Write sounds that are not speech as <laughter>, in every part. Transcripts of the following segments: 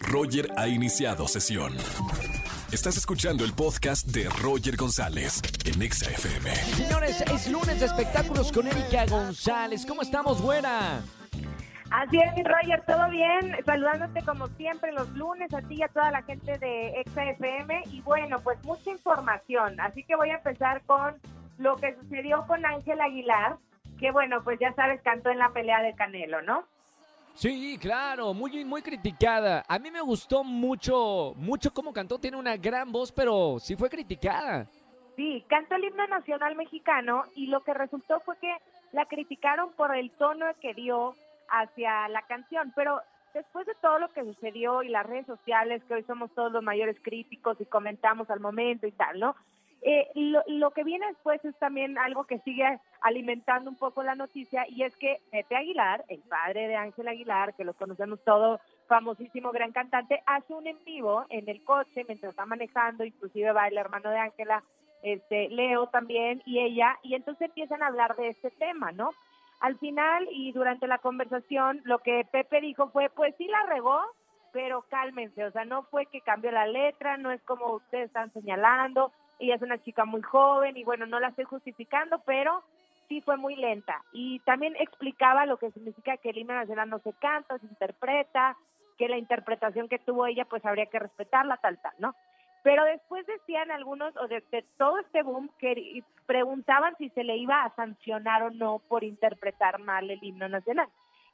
Roger ha iniciado sesión. Estás escuchando el podcast de Roger González en Exa FM. Señores, es lunes de espectáculos con Erika González. ¿Cómo estamos, buena? Así es, mi Roger, todo bien. Saludándote como siempre los lunes a ti y a toda la gente de ExaFM. Y bueno, pues mucha información. Así que voy a empezar con lo que sucedió con Ángel Aguilar, que bueno, pues ya sabes, cantó en la pelea de Canelo, ¿no? Sí, claro, muy, muy criticada. A mí me gustó mucho, mucho cómo cantó. Tiene una gran voz, pero sí fue criticada. Sí, cantó el himno nacional mexicano y lo que resultó fue que la criticaron por el tono que dio hacia la canción, pero después de todo lo que sucedió y las redes sociales, que hoy somos todos los mayores críticos y comentamos al momento y tal, ¿no? Eh, lo, lo, que viene después es también algo que sigue alimentando un poco la noticia y es que Pepe Aguilar, el padre de Ángel Aguilar, que lo conocemos todo, famosísimo gran cantante, hace un en vivo en el coche mientras está manejando, inclusive va el hermano de Ángela, este Leo también y ella, y entonces empiezan a hablar de este tema, ¿no? Al final y durante la conversación, lo que Pepe dijo fue, pues sí la regó, pero cálmense, o sea, no fue que cambió la letra, no es como ustedes están señalando, ella es una chica muy joven y bueno, no la estoy justificando, pero sí fue muy lenta. Y también explicaba lo que significa que el himno nacional no se canta, se interpreta, que la interpretación que tuvo ella pues habría que respetarla, tal, tal, ¿no? Pero después decían algunos, o de, todo este boom, que preguntaban si se le iba a sancionar o no por interpretar mal el himno nacional.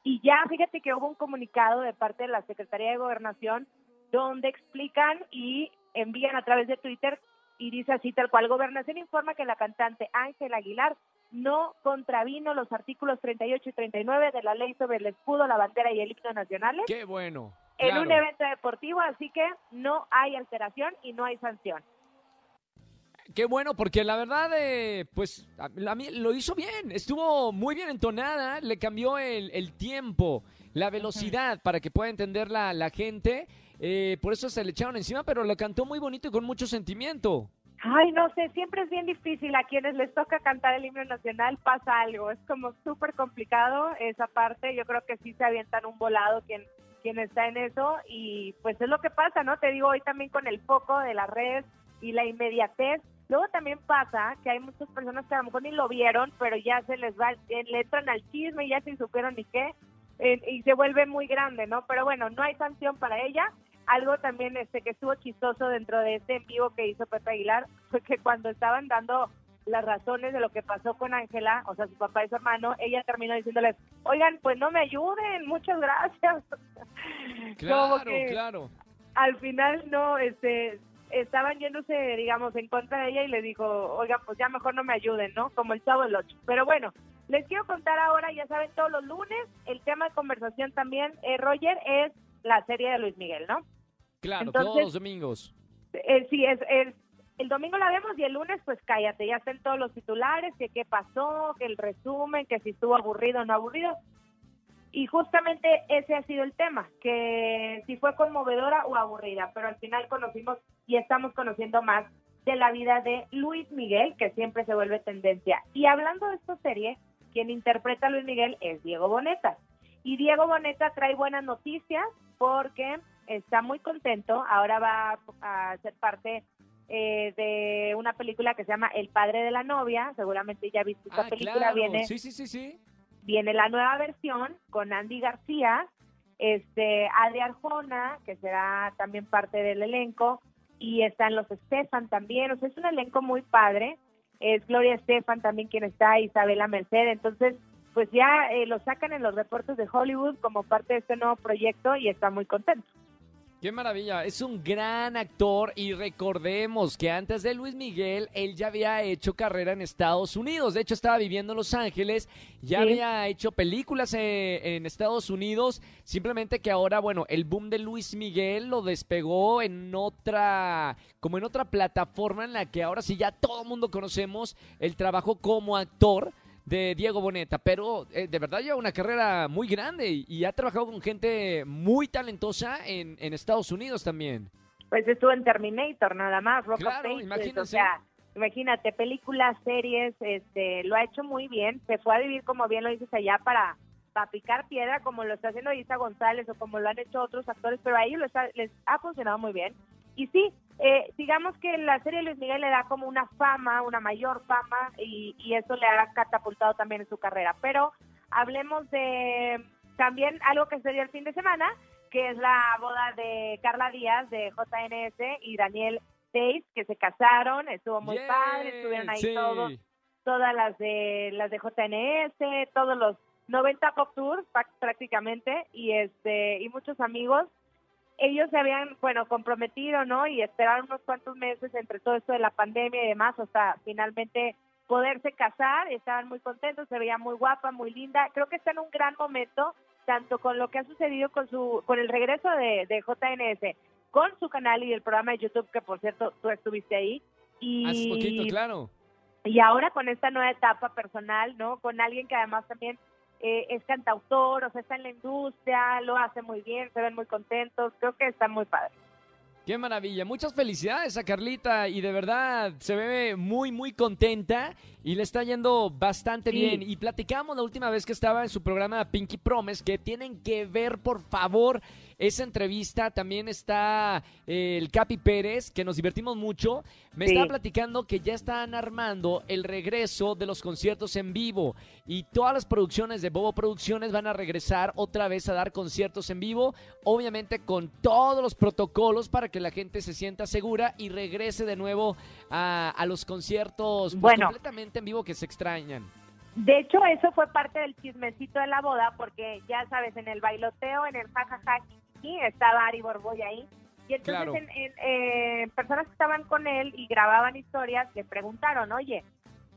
Y ya fíjate que hubo un comunicado de parte de la Secretaría de Gobernación donde explican y envían a través de Twitter y dice así tal cual, Gobernación informa que la cantante Ángela Aguilar no contravino los artículos 38 y 39 de la ley sobre el escudo, la bandera y el himno nacionales. Qué bueno. En un evento deportivo, así que no hay alteración y no hay sanción. Qué bueno, porque la verdad, eh, pues, a, mí lo hizo bien, estuvo muy bien entonada, le cambió el, el tiempo, la velocidad para que pueda entender la, la gente eh, por eso se le echaron encima, pero lo cantó muy bonito y con mucho sentimiento. Ay, no sé, siempre es bien difícil. A quienes les toca cantar el himno nacional pasa algo. Es como súper complicado esa parte. Yo creo que sí se avientan un volado quien, quien está en eso. Y pues es lo que pasa, ¿no? Te digo hoy también con el foco de la red y la inmediatez. Luego también pasa que hay muchas personas que a lo mejor ni lo vieron, pero ya se les va, eh, le entran al chisme y ya sin supieron ni qué. Eh, y se vuelve muy grande, ¿no? Pero bueno, no hay sanción para ella algo también este que estuvo chistoso dentro de este en vivo que hizo Pepe Aguilar <laughs> fue que cuando estaban dando las razones de lo que pasó con Ángela, o sea, su papá y su hermano, ella terminó diciéndoles, oigan, pues no me ayuden, muchas gracias. <laughs> Claro, claro. Al final no, este, estaban yéndose, digamos, en contra de ella y le dijo, oigan, pues ya mejor no me ayuden, ¿no? Como el chavo del ocho. Pero bueno, les quiero contar ahora, ya saben, todos los lunes, el tema de conversación también, eh, Roger, es la serie de Luis Miguel, ¿no? Claro, todos los domingos. Eh, sí, es, el domingo la vemos y el lunes pues cállate, ya están todos los titulares, que qué pasó, que el resumen, que si estuvo aburrido o no aburrido. Y justamente ese ha sido el tema, que si fue conmovedora o aburrida, pero al final conocimos y estamos conociendo más de la vida de Luis Miguel, que siempre se vuelve tendencia. Y hablando de esta serie, quien interpreta a Luis Miguel es Diego Boneta. Y Diego Boneta trae buenas noticias porque está muy contento. Ahora va a ser parte eh, de una película que se llama El padre de la novia. Seguramente ya viste esta ah, película. Viene, sí, sí, sí, sí. Viene la nueva versión con Andy García, este, Adi Arjona, que será también parte del elenco, y están los Estefan también. O sea, es un elenco muy padre. Es Gloria Estefan también quien está, Isabela Merced. Entonces, pues ya eh, lo sacan en los reportes de Hollywood como parte de este nuevo proyecto y está muy contento. Qué maravilla, es un gran actor y recordemos que antes de Luis Miguel, él ya había hecho carrera en Estados Unidos, de hecho estaba viviendo en Los Ángeles, ya había hecho películas eh, en, Estados Unidos, simplemente que ahora, bueno, el boom de Luis Miguel lo despegó en otra, como en otra plataforma en la que ahora sí ya todo el mundo conocemos el trabajo como actor de Diego Boneta, pero eh, de verdad lleva una carrera muy grande y, ha trabajado con gente muy talentosa en, en, Estados Unidos también. Pues estuvo en Terminator nada más, Rock claro, imagínate. o sea, imagínate, películas, series, este, lo ha hecho muy bien, se fue a vivir como bien lo dices allá para para picar piedra como lo está haciendo Isa González o como lo han hecho otros actores, pero a ellos les ha, les ha funcionado muy bien. Y sí, eh, digamos que la serie Luis Miguel le da como una fama, una mayor fama y, y eso le ha catapultado también en su carrera. Pero hablemos de también algo que se dio el fin de semana, que es la boda de Carla Díaz de JNS y Daniel Days, que se casaron, estuvo muy padre, estuvieron ahí sí. todos, todas las de las de JNS, todos los 90 pop tours prácticamente y este y muchos amigos. Ellos se habían, bueno, comprometido, ¿no? Y esperaron unos cuantos meses entre todo esto de la pandemia y demás hasta finalmente poderse casar, estaban muy contentos, se veía muy guapa, muy linda. Creo que está en un gran momento, tanto con lo que ha sucedido con su con el regreso de, de JNS, con su canal y el programa de YouTube, que por cierto tú estuviste ahí. Y, Hace poquito, claro. y ahora con esta nueva etapa personal, ¿no? Con alguien que además también eh, es cantautor, o sea, está en la industria, lo hace muy bien, se ven muy contentos, creo que está muy padre. Qué maravilla. Muchas felicidades a Carlita y de verdad se ve muy, muy contenta y le está yendo bastante Sí. bien. Y platicamos la última vez que estaba en su programa Pinky Promise que tienen que ver, por favor, esa entrevista. También está eh, el Capi Pérez, que nos divertimos mucho. Me Sí. estaba platicando que ya están armando el regreso de los conciertos en vivo y todas las producciones de Bobo Producciones van a regresar otra vez a dar conciertos en vivo, obviamente con todos los protocolos para que la gente se sienta segura y regrese de nuevo a, a los conciertos pues, Bueno. completamente en vivo que se extrañan. De hecho, eso fue parte del chismecito de la boda, porque ya sabes, en el bailoteo, en el jajaja, estaba Ari Borboy ahí. Y entonces, Claro. en, en, eh, personas que estaban con él y grababan historias le preguntaron, oye,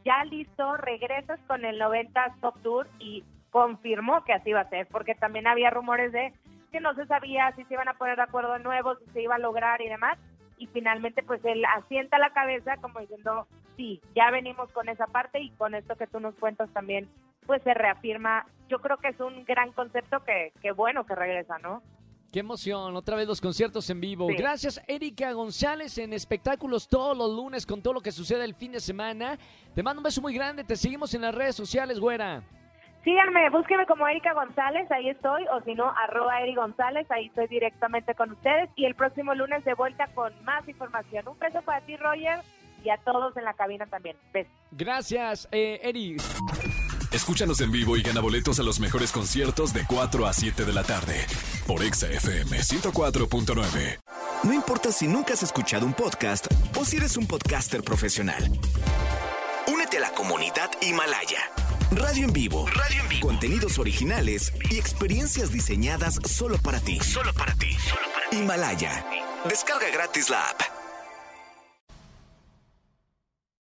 ya listo, regresas con el 90 Top Tour y confirmó que así iba a ser, porque también había rumores de que no se sabía si se iban a poner de acuerdo de nuevo, si se iba a lograr y demás. Y finalmente, pues él asienta la cabeza como diciendo, sí, ya venimos con esa parte y con esto que tú nos cuentas también, pues se reafirma. Yo creo que es un gran concepto que, que bueno que regresa, ¿no? Qué emoción, otra vez los conciertos en vivo. Sí. Gracias, Erika González, en espectáculos todos los lunes con todo lo que sucede el fin de semana. Te mando un beso muy grande, te seguimos en las redes sociales, güera. Síganme, búsquenme como Erika González, ahí estoy, o si no, arroba Eri González, ahí estoy directamente con ustedes. Y el próximo lunes de vuelta con más información. Un beso para ti, Roger, y a todos en la cabina también. Besos. Gracias, eh, Eri. Escúchanos en vivo y gana boletos a los mejores conciertos de 4 a 7 de la tarde por Exa FM 104.9. No importa si nunca has escuchado un podcast o si eres un podcaster profesional. Únete a la comunidad Himalaya. Radio en vivo. Radio en vivo. Contenidos originales y experiencias diseñadas solo para ti. Solo para ti. Himalaya. Descarga gratis la app.